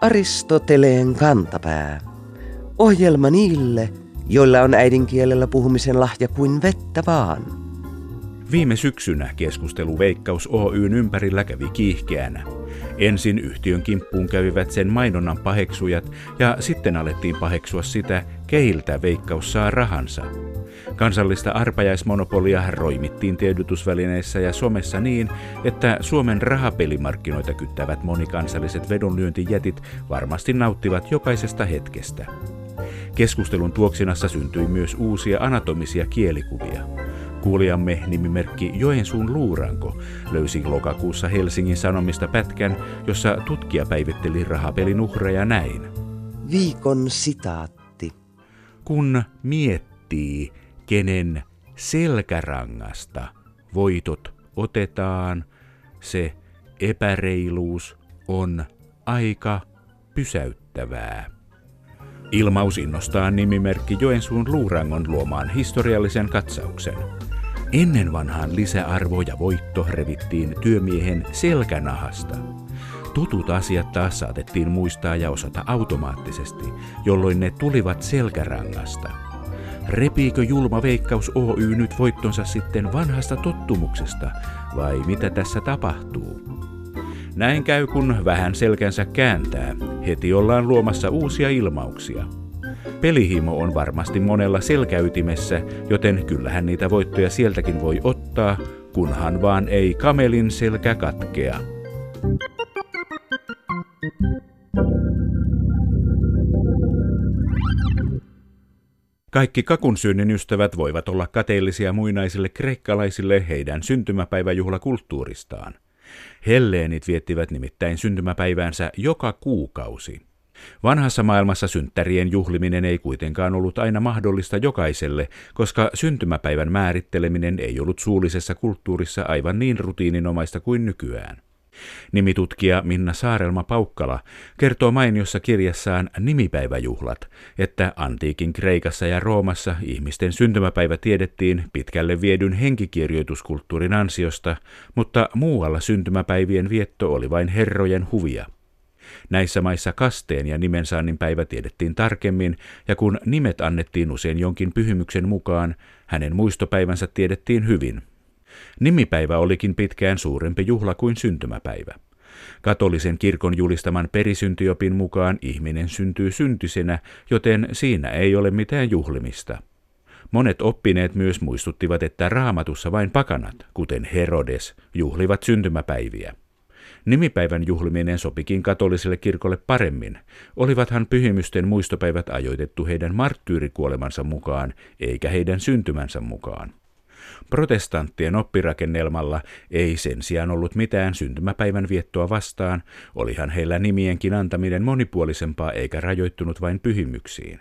Aristoteleen kantapää. Ohjelma niille, joilla on äidinkielellä puhumisen lahja kuin vettä vaan. Viime syksynä keskustelu Veikkaus Oyn ympärillä kävi kiihkeänä. Ensin yhtiön kimppuun kävivät sen mainonnan paheksujat ja sitten alettiin paheksua sitä, keiltä Veikkaus saa rahansa. Kansallista arpajaismonopolia roimittiin tiedotusvälineissä ja somessa niin, että Suomen rahapelimarkkinoita kyttävät monikansalliset vedonlyöntijätit varmasti nauttivat jokaisesta hetkestä. Keskustelun tuoksinassa syntyi myös uusia anatomisia kielikuvia. Kuulijamme nimimerkki Joensuun Luuranko löysi lokakuussa Helsingin Sanomista pätkän, jossa tutkija päivitteli rahapelin uhreja näin. Viikon sitaatti. Kun miettii, kenen selkärangasta voitot otetaan, se epäreiluus on aika pysäyttävää. Ilmaus innostaa nimimerkki Joensuun Luurangon luomaan historiallisen katsauksen. Ennen vanhaan lisäarvo ja voitto revittiin työmiehen selkänahasta. Tutut asiat taas saatettiin muistaa ja osata automaattisesti, jolloin ne tulivat selkärangasta – Repiikö julma veikkaus Oy nyt voittonsa sitten vanhasta tottumuksesta, vai mitä tässä tapahtuu? Näin käy, kun vähän selkänsä kääntää. Heti ollaan luomassa uusia ilmauksia. Pelihimo on varmasti monella selkäytimessä, joten kyllähän niitä voittoja sieltäkin voi ottaa, kunhan vaan ei kamelin selkä katkea. Kaikki kakunsyönnin ystävät voivat olla kateellisia muinaisille kreikkalaisille heidän syntymäpäiväjuhlakulttuuristaan. Helleenit viettivät nimittäin syntymäpäiväänsä joka kuukausi. Vanhassa maailmassa synttärien juhliminen ei kuitenkaan ollut aina mahdollista jokaiselle, koska syntymäpäivän määritteleminen ei ollut suullisessa kulttuurissa aivan niin rutiininomaista kuin nykyään. Nimitutkija Minna Saarelma-Paukkala kertoo mainiossa kirjassaan Nimipäiväjuhlat, että antiikin Kreikassa ja Roomassa ihmisten syntymäpäivä tiedettiin pitkälle viedyn henkikirjoituskulttuurin ansiosta, mutta muualla syntymäpäivien vietto oli vain herrojen huvia. Näissä maissa kasteen ja nimensaannin päivä tiedettiin tarkemmin, ja kun nimet annettiin usein jonkin pyhimyksen mukaan, hänen muistopäivänsä tiedettiin hyvin – Nimipäivä olikin pitkään suurempi juhla kuin syntymäpäivä. Katolisen kirkon julistaman perisyntiopin mukaan ihminen syntyy syntisenä, joten siinä ei ole mitään juhlimista. Monet oppineet myös muistuttivat, että raamatussa vain pakanat, kuten Herodes, juhlivat syntymäpäiviä. Nimipäivän juhliminen sopikin katoliselle kirkolle paremmin. Olivathan pyhimysten muistopäivät ajoitettu heidän marttyyrikuolemansa mukaan, eikä heidän syntymänsä mukaan. Protestanttien oppirakennelmalla ei sen sijaan ollut mitään syntymäpäivän viettoa vastaan, olihan heillä nimienkin antaminen monipuolisempaa eikä rajoittunut vain pyhimyksiin.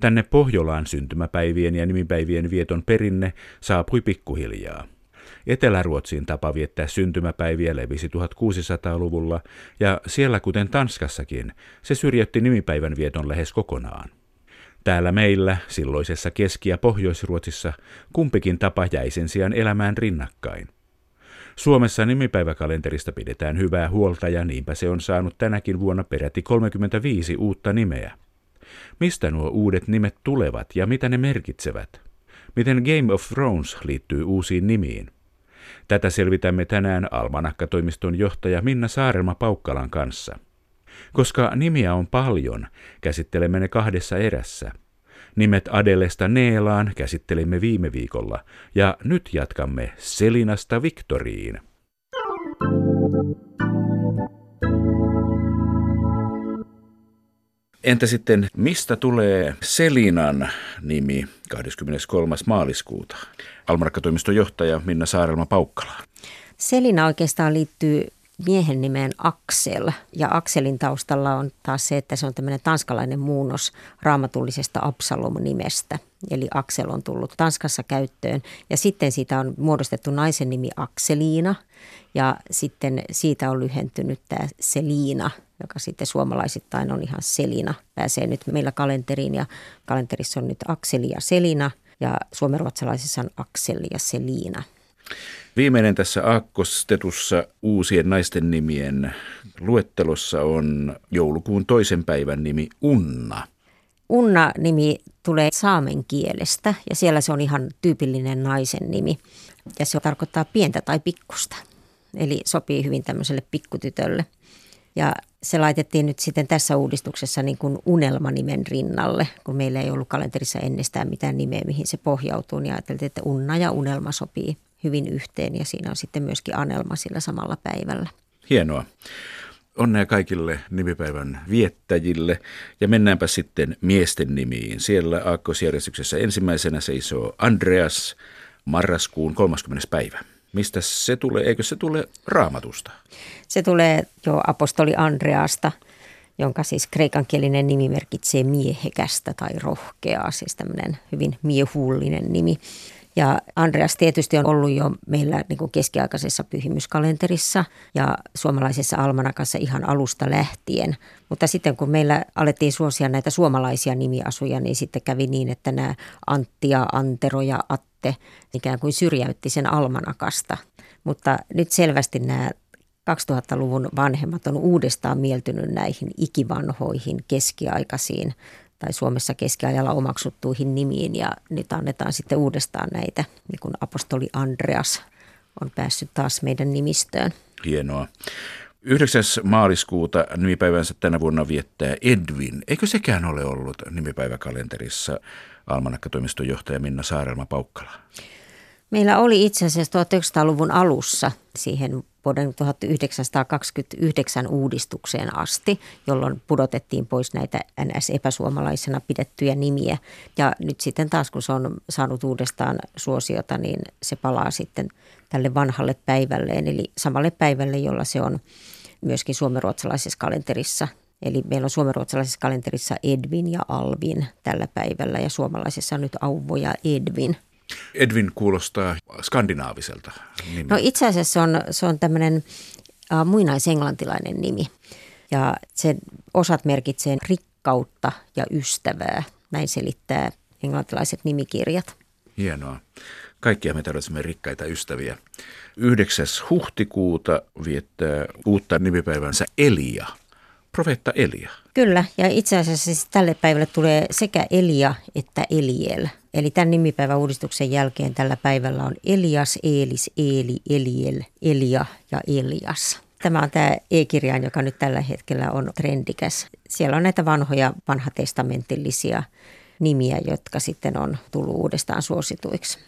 Tänne Pohjolaan syntymäpäivien ja nimipäivien vieton perinne saapui pikkuhiljaa. Etelä-Ruotsin tapa viettää syntymäpäiviä levisi 1600-luvulla, ja siellä kuten Tanskassakin, se syrjäytti nimipäivän vieton lähes kokonaan. Täällä meillä, silloisessa Keski- ja Pohjois-Ruotsissa, kumpikin tapa jäi sen sijaan elämään rinnakkain. Suomessa nimipäiväkalenterista pidetään hyvää huolta ja niinpä se on saanut tänäkin vuonna peräti 35 uutta nimeä. Mistä nuo uudet nimet tulevat ja mitä ne merkitsevät? Miten Game of Thrones liittyy uusiin nimiin? Tätä selvitämme tänään Almanakka-toimiston johtaja Minna Saarelma Paukkalan kanssa – koska nimiä on paljon, käsittelemme ne kahdessa erässä. Nimet Adelesta Neelaan käsittelimme viime viikolla, ja nyt jatkamme Selinasta Viktoriin. Entä sitten, mistä tulee Selinan nimi 23. maaliskuuta? Almanakkatoimiston johtaja Minna Saarelma Paukkala. Selina oikeastaan liittyy miehen nimeen Aksel. Ja Akselin taustalla on taas se, että se on tämmöinen tanskalainen muunnos raamatullisesta Absalom-nimestä. Eli Aksel on tullut Tanskassa käyttöön ja sitten siitä on muodostettu naisen nimi Akseliina ja sitten siitä on lyhentynyt tämä Selina, joka sitten suomalaisittain on ihan Selina. Pääsee nyt meillä kalenteriin ja kalenterissa on nyt Akseli ja Selina ja suomenruotsalaisissa on Akseli ja Selina. Viimeinen tässä aakkostetussa uusien naisten nimien luettelossa on joulukuun toisen päivän nimi Unna. Unna-nimi tulee saamen kielestä ja siellä se on ihan tyypillinen naisen nimi ja se tarkoittaa pientä tai pikkusta. Eli sopii hyvin tämmöiselle pikkutytölle. Ja se laitettiin nyt sitten tässä uudistuksessa niin kuin unelmanimen rinnalle, kun meillä ei ollut kalenterissa ennestään mitään nimeä, mihin se pohjautuu, niin ajateltiin, että unna ja unelma sopii hyvin yhteen ja siinä on sitten myöskin anelma sillä samalla päivällä. Hienoa. Onnea kaikille nimipäivän viettäjille ja mennäänpä sitten miesten nimiin. Siellä aakkosjärjestyksessä ensimmäisenä seisoo Andreas marraskuun 30. päivä. Mistä se tulee? Eikö se tule raamatusta? Se tulee jo apostoli Andreasta, jonka siis kreikankielinen nimi merkitsee miehekästä tai rohkeaa, siis tämmöinen hyvin miehuullinen nimi. Ja Andreas tietysti on ollut jo meillä niin kuin keskiaikaisessa pyhimyskalenterissa ja suomalaisessa almanakassa ihan alusta lähtien. Mutta sitten kun meillä alettiin suosia näitä suomalaisia nimiasuja, niin sitten kävi niin, että nämä Antti ja Antero ja Atte ikään kuin syrjäytti sen almanakasta. Mutta nyt selvästi nämä 2000-luvun vanhemmat on uudestaan mieltynyt näihin ikivanhoihin keskiaikaisiin tai Suomessa keskiajalla omaksuttuihin nimiin ja nyt annetaan sitten uudestaan näitä, niin kuin apostoli Andreas on päässyt taas meidän nimistöön. Hienoa. 9. maaliskuuta nimipäivänsä tänä vuonna viettää Edwin. Eikö sekään ole ollut nimipäiväkalenterissa almanakkatoimiston johtaja Minna Saarelma-Paukkala? Meillä oli itse asiassa 1900-luvun alussa siihen vuoden 1929 uudistukseen asti, jolloin pudotettiin pois näitä NS-epäsuomalaisena pidettyjä nimiä. Ja nyt sitten taas, kun se on saanut uudestaan suosiota, niin se palaa sitten tälle vanhalle päivälleen, eli samalle päivälle, jolla se on myöskin suomenruotsalaisessa kalenterissa. Eli meillä on suomenruotsalaisessa kalenterissa Edvin ja Alvin tällä päivällä ja suomalaisessa on nyt Auvo ja Edvin – Edwin kuulostaa skandinaaviselta nimeltä. No itse asiassa se on, se on tämmöinen äh, muinaisenglantilainen nimi. Ja se osat merkitsee rikkautta ja ystävää. Näin selittää englantilaiset nimikirjat. Hienoa. Kaikkia me tarvitsemme rikkaita ystäviä. 9. huhtikuuta viettää uutta nimipäivänsä Elia – profeetta Elia. Kyllä, ja itse asiassa siis tälle päivälle tulee sekä Elia että Eliel. Eli tämän nimipäivän uudistuksen jälkeen tällä päivällä on Elias, Eelis, Eeli, Eliel, Elia ja Elias. Tämä on tämä e-kirjain, joka nyt tällä hetkellä on trendikäs. Siellä on näitä vanhoja vanhatestamentillisia nimiä, jotka sitten on tullut uudestaan suosituiksi.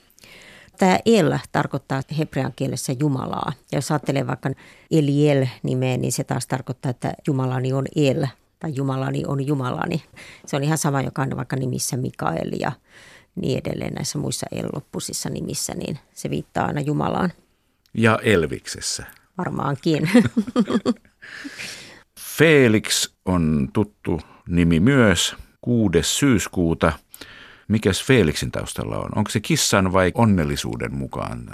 Tämä El tarkoittaa hebrean kielessä Jumalaa. Ja jos ajattelee vaikka Eliel nimeä, niin se taas tarkoittaa, että Jumalani on El tai Jumalani on Jumalani. Se on ihan sama, joka on vaikka nimissä Mikael ja niin edelleen näissä muissa El-loppusissa nimissä, niin se viittaa aina Jumalaan. Ja Elviksessä. Varmaankin. Felix on tuttu nimi myös. 6. syyskuuta – Mikäs Felixin taustalla on? Onko se kissan vai onnellisuuden mukaan?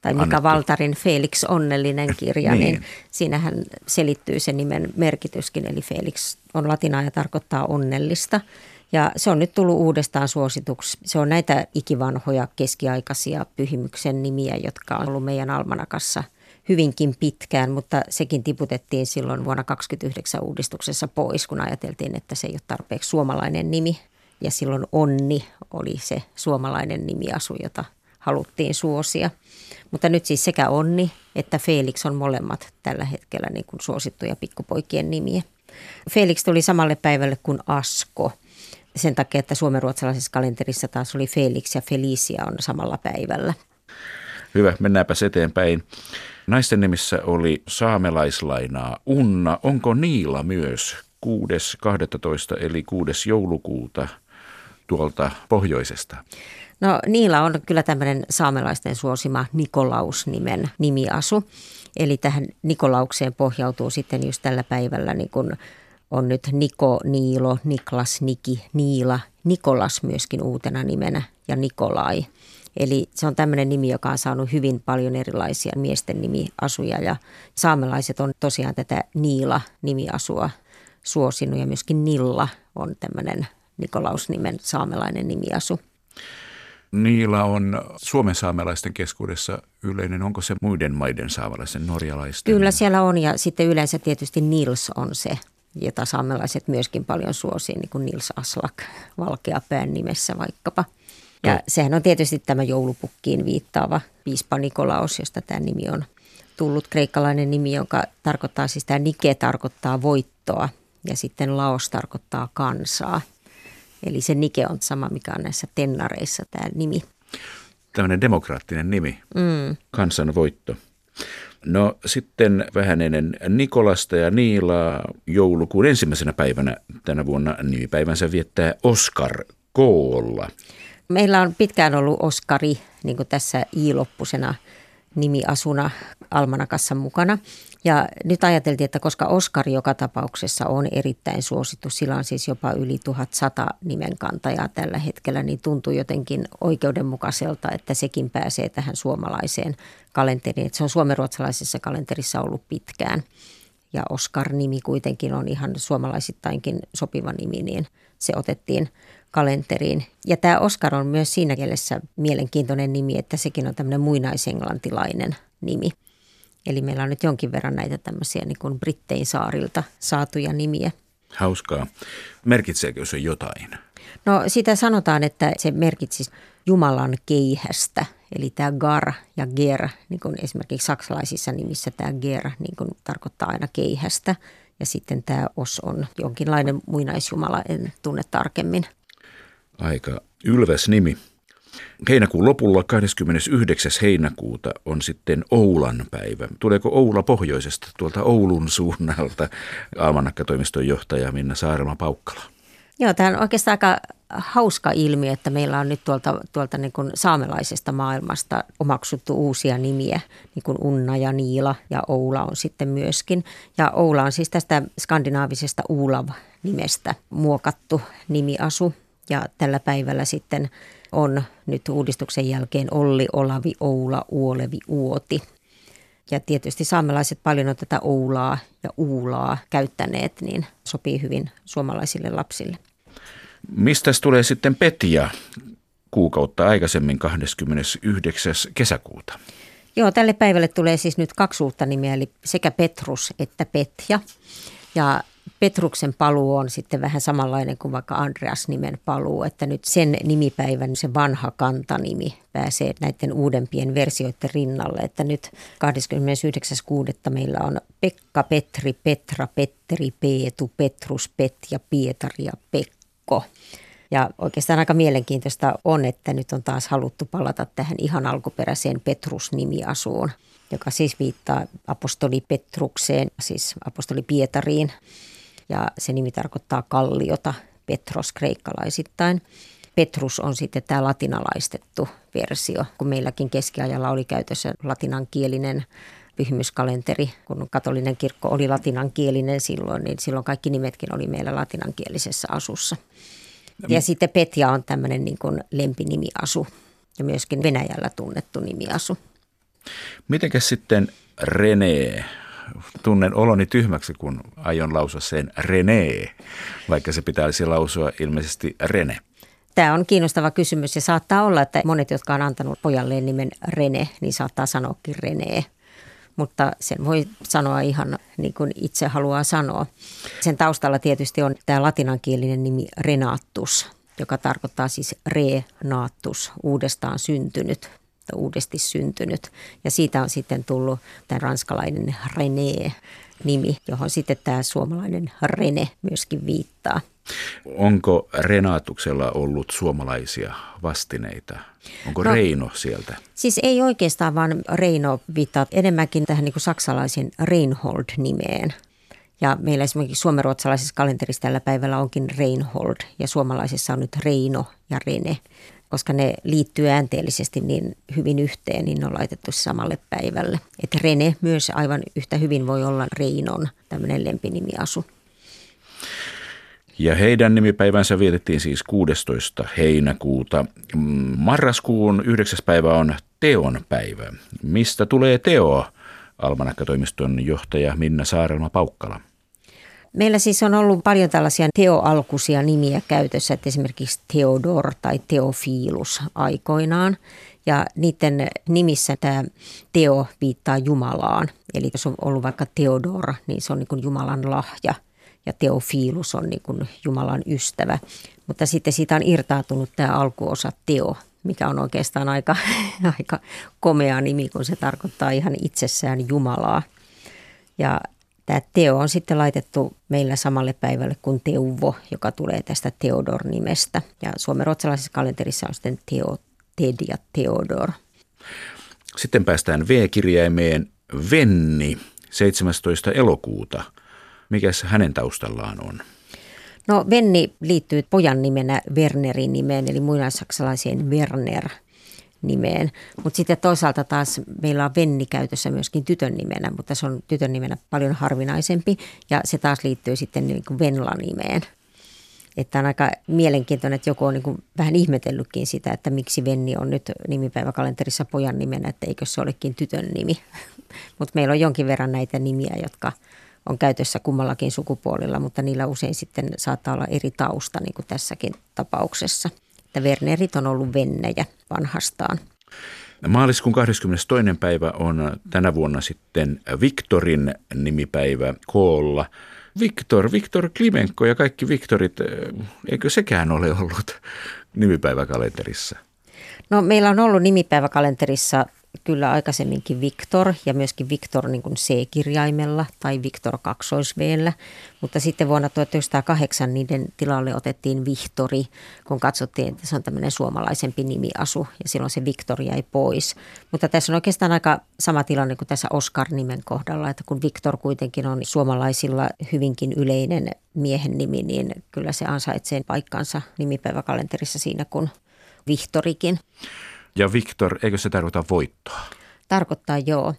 Tai Mika annettu? Valtarin Felix onnellinen kirja, niin. niin siinähän selittyy se nimen merkityskin. Eli Felix on latinaa ja tarkoittaa onnellista. Ja se on nyt tullut uudestaan suosituksi. Se on näitä ikivanhoja keskiaikaisia pyhimyksen nimiä, jotka on ollut meidän almanakassa hyvinkin pitkään, mutta sekin tiputettiin silloin vuonna 2029 uudistuksessa pois, kun ajateltiin, että se ei ole tarpeeksi suomalainen nimi ja silloin Onni oli se suomalainen nimiasu, jota haluttiin suosia. Mutta nyt siis sekä Onni että Felix on molemmat tällä hetkellä niin kuin suosittuja pikkupoikien nimiä. Felix tuli samalle päivälle kuin Asko. Sen takia, että suomenruotsalaisessa kalenterissa taas oli Felix ja Felicia on samalla päivällä. Hyvä, mennäänpä eteenpäin. Naisten nimissä oli saamelaislainaa Unna. Onko Niila myös 6.12. eli 6. joulukuuta – tuolta pohjoisesta? No niillä on kyllä tämmöinen saamelaisten suosima Nikolaus-nimen nimiasu. Eli tähän Nikolaukseen pohjautuu sitten just tällä päivällä niin kun on nyt Niko, Niilo, Niklas, Niki, Niila, Nikolas myöskin uutena nimenä ja Nikolai. Eli se on tämmöinen nimi, joka on saanut hyvin paljon erilaisia miesten nimiasuja ja saamelaiset on tosiaan tätä Niila-nimiasua suosinut ja myöskin Nilla on tämmöinen Nikolaus-nimen saamelainen nimiasu. Niillä on Suomen saamelaisten keskuudessa yleinen. Onko se muiden maiden saamelaisten, norjalaisten? Kyllä siellä on ja sitten yleensä tietysti Nils on se, jota saamelaiset myöskin paljon suosii, niin kuin Nils Aslak valkeapään nimessä vaikkapa. Ja no. sehän on tietysti tämä joulupukkiin viittaava piispa Nikolaus, josta tämä nimi on tullut. Kreikkalainen nimi, joka tarkoittaa siis tämä Nike tarkoittaa voittoa ja sitten Laos tarkoittaa kansaa. Eli se Nike on sama, mikä on näissä tennareissa tämä nimi. Tämmöinen demokraattinen nimi, mm. kansanvoitto. No sitten vähän ennen Nikolasta ja Niilaa joulukuun ensimmäisenä päivänä tänä vuonna nimipäivänsä viettää Oskar Koolla. Meillä on pitkään ollut Oskari niin kuin tässä i-loppusena nimiasuna Almanakassa mukana. Ja nyt ajateltiin, että koska Oskari joka tapauksessa on erittäin suosittu, sillä on siis jopa yli 1100 nimenkantajaa tällä hetkellä, niin tuntuu jotenkin oikeudenmukaiselta, että sekin pääsee tähän suomalaiseen kalenteriin. Että se on suomenruotsalaisessa kalenterissa ollut pitkään. Ja Oskar-nimi kuitenkin on ihan suomalaisittainkin sopiva nimi, niin se otettiin kalenteriin. Ja tämä Oskar on myös siinä mielessä mielenkiintoinen nimi, että sekin on tämmöinen muinaisenglantilainen nimi. Eli meillä on nyt jonkin verran näitä tämmöisiä niin kuin Brittein saarilta saatuja nimiä. Hauskaa. Merkitseekö se jotain? No sitä sanotaan, että se merkitsisi Jumalan keihästä. Eli tämä gar ja ger, niin kuin esimerkiksi saksalaisissa nimissä tämä ger niin kuin tarkoittaa aina keihästä. Ja sitten tämä os on jonkinlainen muinaisjumala, en tunne tarkemmin. Aika ylväs nimi. Heinäkuun lopulla 29. heinäkuuta on sitten Oulan päivä. Tuleeko Oula pohjoisesta tuolta Oulun suunnalta? Almanakkatoimiston johtaja Minna Saarema Paukkala. Joo, tämä on oikeastaan aika hauska ilmiö, että meillä on nyt tuolta, tuolta niin kuin saamelaisesta maailmasta omaksuttu uusia nimiä, niin kuin Unna ja Niila ja Oula on sitten myöskin. Ja Oula on siis tästä skandinaavisesta Uulav-nimestä muokattu nimiasu ja tällä päivällä sitten on nyt uudistuksen jälkeen Olli, Olavi, Oula, Uolevi, Uoti. Ja tietysti saamelaiset paljon on tätä Oulaa ja Uulaa käyttäneet, niin sopii hyvin suomalaisille lapsille. Mistä tulee sitten Petja kuukautta aikaisemmin 29. kesäkuuta? Joo, tälle päivälle tulee siis nyt kaksi uutta nimeä, eli sekä Petrus että Petja. Ja Petruksen paluu on sitten vähän samanlainen kuin vaikka Andreas-nimen paluu, että nyt sen nimipäivän se vanha kantanimi pääsee näiden uudempien versioiden rinnalle, että nyt 29.6. meillä on Pekka, Petri, Petra, Petteri, Peetu, Petrus, Petja, Pietari ja Pekko. Ja oikeastaan aika mielenkiintoista on, että nyt on taas haluttu palata tähän ihan alkuperäiseen Petrus-nimiasuun, joka siis viittaa apostoli Petrukseen, siis apostoli Pietariin ja se nimi tarkoittaa kalliota, Petros kreikkalaisittain. Petrus on sitten tämä latinalaistettu versio, kun meilläkin keskiajalla oli käytössä latinankielinen pyhimyskalenteri, kun katolinen kirkko oli latinankielinen silloin, niin silloin kaikki nimetkin oli meillä latinankielisessä asussa. Ja sitten Petja on tämmöinen niin kuin lempinimiasu ja myöskin Venäjällä tunnettu nimiasu. Mitenkäs sitten René tunnen oloni tyhmäksi, kun aion lausua sen René, vaikka se pitäisi lausua ilmeisesti Rene. Tämä on kiinnostava kysymys ja saattaa olla, että monet, jotka on antanut pojalleen nimen Rene, niin saattaa sanoakin René. Mutta sen voi sanoa ihan niin kuin itse haluaa sanoa. Sen taustalla tietysti on tämä latinankielinen nimi Renatus, joka tarkoittaa siis re-naattus, uudestaan syntynyt uudesti syntynyt. Ja siitä on sitten tullut tämä ranskalainen René-nimi, johon sitten tämä suomalainen Rene myöskin viittaa. Onko Renatuksella ollut suomalaisia vastineita? Onko no, Reino sieltä? Siis ei oikeastaan, vaan Reino viittaa enemmänkin tähän niin saksalaisen Reinhold-nimeen. Ja meillä esimerkiksi suomenruotsalaisessa kalenterissa tällä päivällä onkin Reinhold ja suomalaisessa on nyt Reino ja Rene koska ne liittyy äänteellisesti niin hyvin yhteen, niin ne on laitettu samalle päivälle. Että Rene myös aivan yhtä hyvin voi olla Reinon tämmöinen lempinimiasu. Ja heidän nimipäivänsä vietettiin siis 16. heinäkuuta. Marraskuun 9. päivä on Teon päivä. Mistä tulee Teo? Almanakkatoimiston johtaja Minna Saarelma Paukkala. Meillä siis on ollut paljon tällaisia teoalkuisia nimiä käytössä, että esimerkiksi Theodor tai Theophilus aikoinaan. Ja niiden nimissä tämä teo viittaa Jumalaan. Eli jos on ollut vaikka Theodor, niin se on niin Jumalan lahja. Ja Theophilus on niin Jumalan ystävä. Mutta sitten siitä on irtautunut tämä alkuosa teo, mikä on oikeastaan aika, aika komea nimi, kun se tarkoittaa ihan itsessään Jumalaa. Ja tämä Teo on sitten laitettu meillä samalle päivälle kuin Teuvo, joka tulee tästä Theodor-nimestä. Ja suomen ruotsalaisessa kalenterissa on sitten Teo, Ted ja Theodor. Sitten päästään V-kirjaimeen Venni 17. elokuuta. Mikäs hänen taustallaan on? No Venni liittyy pojan nimenä Wernerin nimeen, eli muinaissaksalaiseen Werner nimeen. Mutta sitten toisaalta taas meillä on Venni käytössä myöskin tytön nimenä, mutta se on tytön nimenä paljon harvinaisempi ja se taas liittyy sitten niin kuin Venla-nimeen. Että on aika mielenkiintoinen, että joku on niin kuin vähän ihmetellytkin sitä, että miksi Venni on nyt nimipäiväkalenterissa pojan nimenä, että eikö se olekin tytön nimi. Mutta meillä on jonkin verran näitä nimiä, jotka on käytössä kummallakin sukupuolilla, mutta niillä usein sitten saattaa olla eri tausta, niin kuin tässäkin tapauksessa. Että Wernerit on ollut vennejä vanhastaan. Maaliskuun 22. päivä on tänä vuonna sitten Viktorin nimipäivä koolla. Viktor, Viktor Klimenko ja kaikki Viktorit, eikö sekään ole ollut nimipäiväkalenterissa? No meillä on ollut nimipäiväkalenterissa kyllä aikaisemminkin Victor ja myöskin Victor niin kuin C-kirjaimella tai Victor kaksoisveellä, mutta sitten vuonna 1908 niiden tilalle otettiin Vihtori, kun katsottiin, että se on tämmöinen suomalaisempi nimiasu ja silloin se Victor jäi pois. Mutta tässä on oikeastaan aika sama tilanne kuin tässä Oscar-nimen kohdalla, että kun Victor kuitenkin on suomalaisilla hyvinkin yleinen miehen nimi, niin kyllä se ansaitsee paikkansa nimipäiväkalenterissa siinä kuin Vihtorikin. Ja Victor, eikö se tarkoita voittoa? Tarkoittaa joo.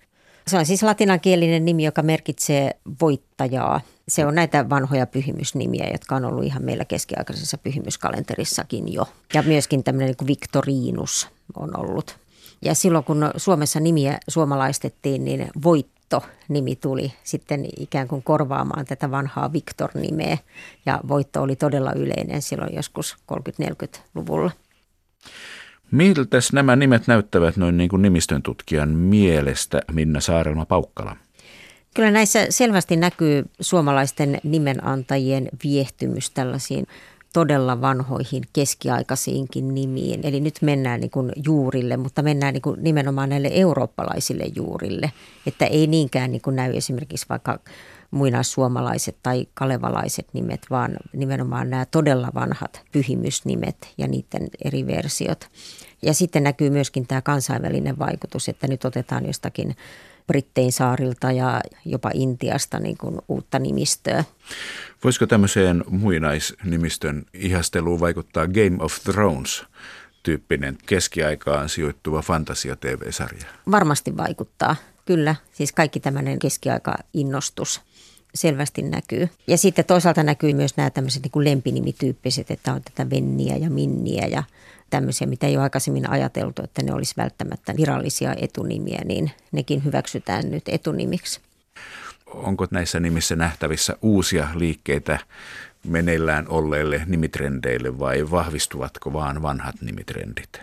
Se on siis latinankielinen nimi, joka merkitsee voittajaa. Se on näitä vanhoja pyhimysnimiä, jotka on ollut ihan meillä keskiaikaisessa pyhimyskalenterissakin jo. Ja myöskin tämmöinen niin kuin Victorinus on ollut. Ja silloin kun Suomessa nimiä suomalaistettiin, niin voitto nimi tuli sitten ikään kuin korvaamaan tätä vanhaa Victor-nimeä. Ja voitto oli todella yleinen silloin joskus 30-40-luvulla. Miltä nämä nimet näyttävät noin niin kuin nimistön tutkijan mielestä, Minna Saarelma Paukkala? Kyllä näissä selvästi näkyy suomalaisten nimenantajien viehtymys tällaisiin todella vanhoihin keskiaikaisiinkin nimiin. Eli nyt mennään niin kuin juurille, mutta mennään niin kuin nimenomaan näille eurooppalaisille juurille. Että ei niinkään niin kuin näy esimerkiksi vaikka muinaissuomalaiset tai kalevalaiset nimet, vaan nimenomaan nämä todella vanhat pyhimysnimet ja niiden eri versiot. Ja sitten näkyy myöskin tämä kansainvälinen vaikutus, että nyt otetaan jostakin Brittein saarilta ja jopa Intiasta niin kuin uutta nimistöä. Voisiko tämmöiseen muinaisnimistön ihasteluun vaikuttaa Game of Thrones tyyppinen keskiaikaan sijoittuva fantasia-tv-sarja? Varmasti vaikuttaa, kyllä. Siis kaikki tämmöinen keskiaika-innostus selvästi näkyy. Ja sitten toisaalta näkyy myös nämä tämmöiset niin kuin lempinimityyppiset, että on tätä Venniä ja Minniä ja tämmöisiä, mitä ei ole aikaisemmin ajateltu, että ne olisi välttämättä virallisia etunimiä, niin nekin hyväksytään nyt etunimiksi. Onko näissä nimissä nähtävissä uusia liikkeitä meneillään olleille nimitrendeille vai vahvistuvatko vaan vanhat nimitrendit?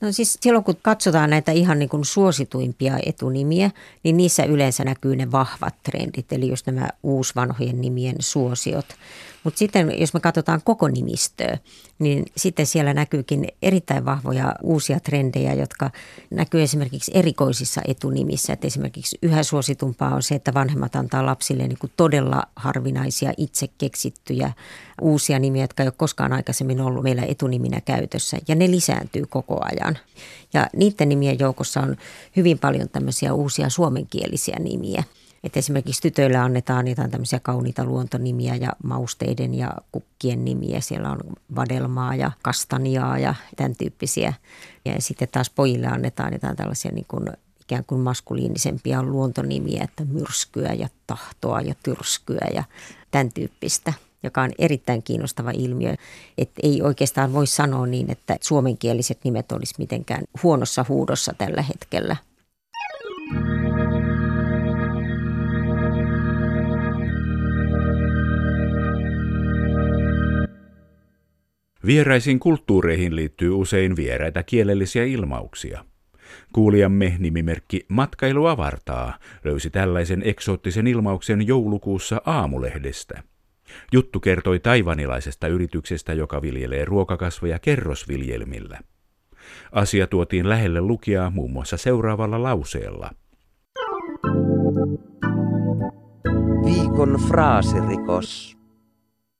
No siis silloin kun katsotaan näitä ihan niin kuin suosituimpia etunimiä, niin niissä yleensä näkyy ne vahvat trendit, eli just nämä uusvanhojen nimien suosiot. Mutta sitten jos me katsotaan koko nimistöä, niin sitten siellä näkyykin erittäin vahvoja uusia trendejä, jotka näkyy esimerkiksi erikoisissa etunimissä. Et esimerkiksi yhä suositumpaa on se, että vanhemmat antaa lapsille niin kuin todella harvinaisia itse keksittyjä uusia nimiä, jotka ei ole koskaan aikaisemmin ollut meillä etuniminä käytössä. Ja ne lisääntyy koko ajan. Ja niiden nimien joukossa on hyvin paljon tämmöisiä uusia suomenkielisiä nimiä. Että esimerkiksi tytöille annetaan jotain tämmöisiä kauniita luontonimiä ja mausteiden ja kukkien nimiä. Siellä on vadelmaa ja kastaniaa ja tämän tyyppisiä. Ja sitten taas pojille annetaan jotain tällaisia niin kuin ikään kuin maskuliinisempia luontonimiä, että myrskyä ja tahtoa ja tyrskyä ja tämän tyyppistä joka on erittäin kiinnostava ilmiö. Että ei oikeastaan voi sanoa niin, että suomenkieliset nimet olisi mitenkään huonossa huudossa tällä hetkellä. Vieraisiin kulttuureihin liittyy usein vieraita kielellisiä ilmauksia. Kuulijamme nimimerkki Matkailu avartaa löysi tällaisen eksoottisen ilmauksen joulukuussa aamulehdestä. Juttu kertoi taivanilaisesta yrityksestä, joka viljelee ruokakasveja kerrosviljelmillä. Asia tuotiin lähelle lukijaa muun muassa seuraavalla lauseella. Viikon fraasirikos.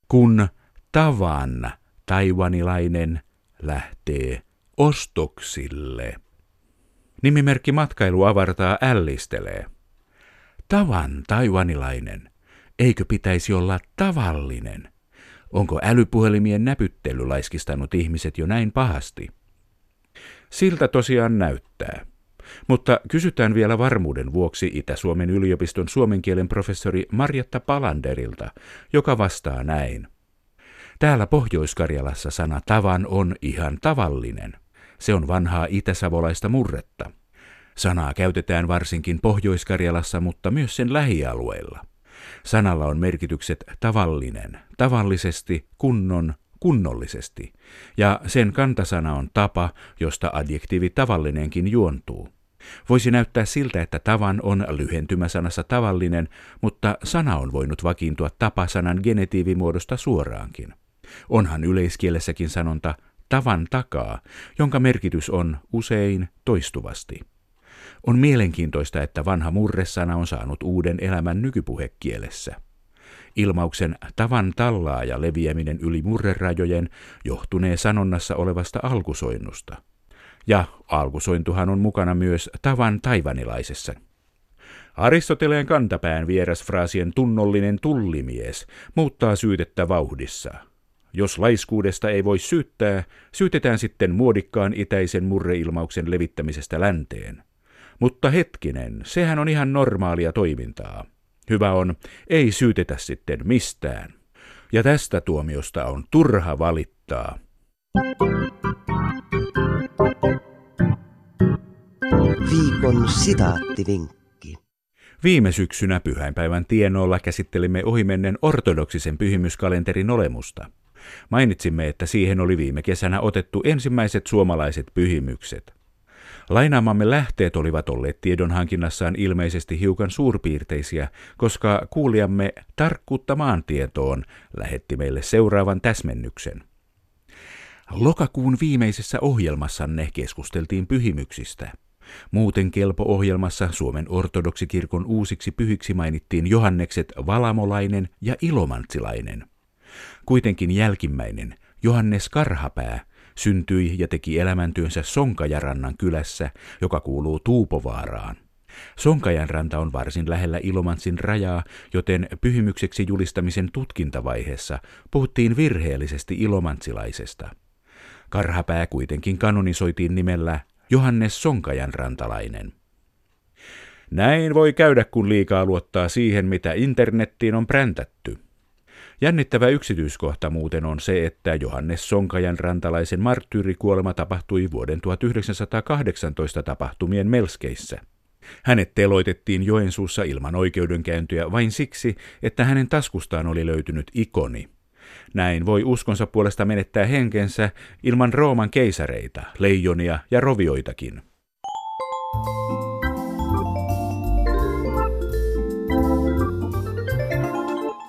Kun tavan taivanilainen lähtee ostoksille. Nimimerkki matkailu avartaa ällistelee. Tavan taivanilainen. Eikö pitäisi olla tavallinen? Onko älypuhelimien näpyttely laiskistanut ihmiset jo näin pahasti? Siltä tosiaan näyttää. Mutta kysytään vielä varmuuden vuoksi Itä-Suomen yliopiston suomen kielen professori Marjatta Palanderilta, joka vastaa näin. Täällä Pohjois-Karjalassa sana tavan on ihan tavallinen. Se on vanhaa itäsavolaista murretta. Sanaa käytetään varsinkin Pohjois-Karjalassa, mutta myös sen lähialueilla. Sanalla on merkitykset tavallinen, tavallisesti, kunnon, kunnollisesti, ja sen kantasana on tapa, josta adjektiivi tavallinenkin juontuu. Voisi näyttää siltä, että tavan on lyhentymäsanassa tavallinen, mutta sana on voinut vakiintua tapasanan genetiivimuodosta suoraankin. Onhan yleiskielessäkin sanonta tavan takaa, jonka merkitys on usein toistuvasti. On mielenkiintoista, että vanha murresana on saanut uuden elämän nykypuhekielessä. Ilmauksen tavan tallaa ja leviäminen yli murrerajojen johtunee sanonnassa olevasta alkusoinnusta. Ja alkusointuhan on mukana myös tavan taivanilaisessa. Aristoteleen kantapään vierasfraasien tunnollinen tullimies muuttaa syytettä vauhdissa. Jos laiskuudesta ei voi syyttää, syytetään sitten muodikkaan itäisen murreilmauksen levittämisestä länteen. Mutta hetkinen, sehän on ihan normaalia toimintaa. Hyvä on, ei syytetä sitten mistään. Ja tästä tuomiosta on turha valittaa. Viikon sitaattivinkki. Viime syksynä pyhäinpäivän tienoilla käsittelimme ohimennen ortodoksisen pyhimyskalenterin olemusta. Mainitsimme, että siihen oli viime kesänä otettu ensimmäiset suomalaiset pyhimykset. Lainaamamme lähteet olivat olleet tiedonhankinnassaan ilmeisesti hiukan suurpiirteisiä, koska kuulijamme tarkkuutta maantietoon lähetti meille seuraavan täsmennyksen. Lokakuun viimeisessä ohjelmassanne keskusteltiin pyhimyksistä. Muuten kelpo-ohjelmassa Suomen ortodoksikirkon uusiksi pyhiksi mainittiin Johannekset Valamolainen ja Ilomantsilainen. Kuitenkin jälkimmäinen, Johannes Karhapää, syntyi ja teki elämäntyönsä Sonkajarannan kylässä, joka kuuluu Tuupovaaraan. Sonkajan ranta on varsin lähellä Ilomantsin rajaa, joten pyhimykseksi julistamisen tutkintavaiheessa puhuttiin virheellisesti ilomantsilaisesta. Karhapää kuitenkin kanonisoitiin nimellä Johannes Sonkajan rantalainen. Näin voi käydä, kun liikaa luottaa siihen, mitä internettiin on präntätty. Jännittävä yksityiskohta muuten on se, että Johannes Sonkajan rantalaisen marttyyrikuolema tapahtui vuoden 1918 tapahtumien melskeissä. Hänet teloitettiin Joensuussa ilman oikeudenkäyntiä vain siksi, että hänen taskustaan oli löytynyt ikoni. Näin voi uskonsa puolesta menettää henkensä ilman Rooman keisareita, leijonia ja rovioitakin.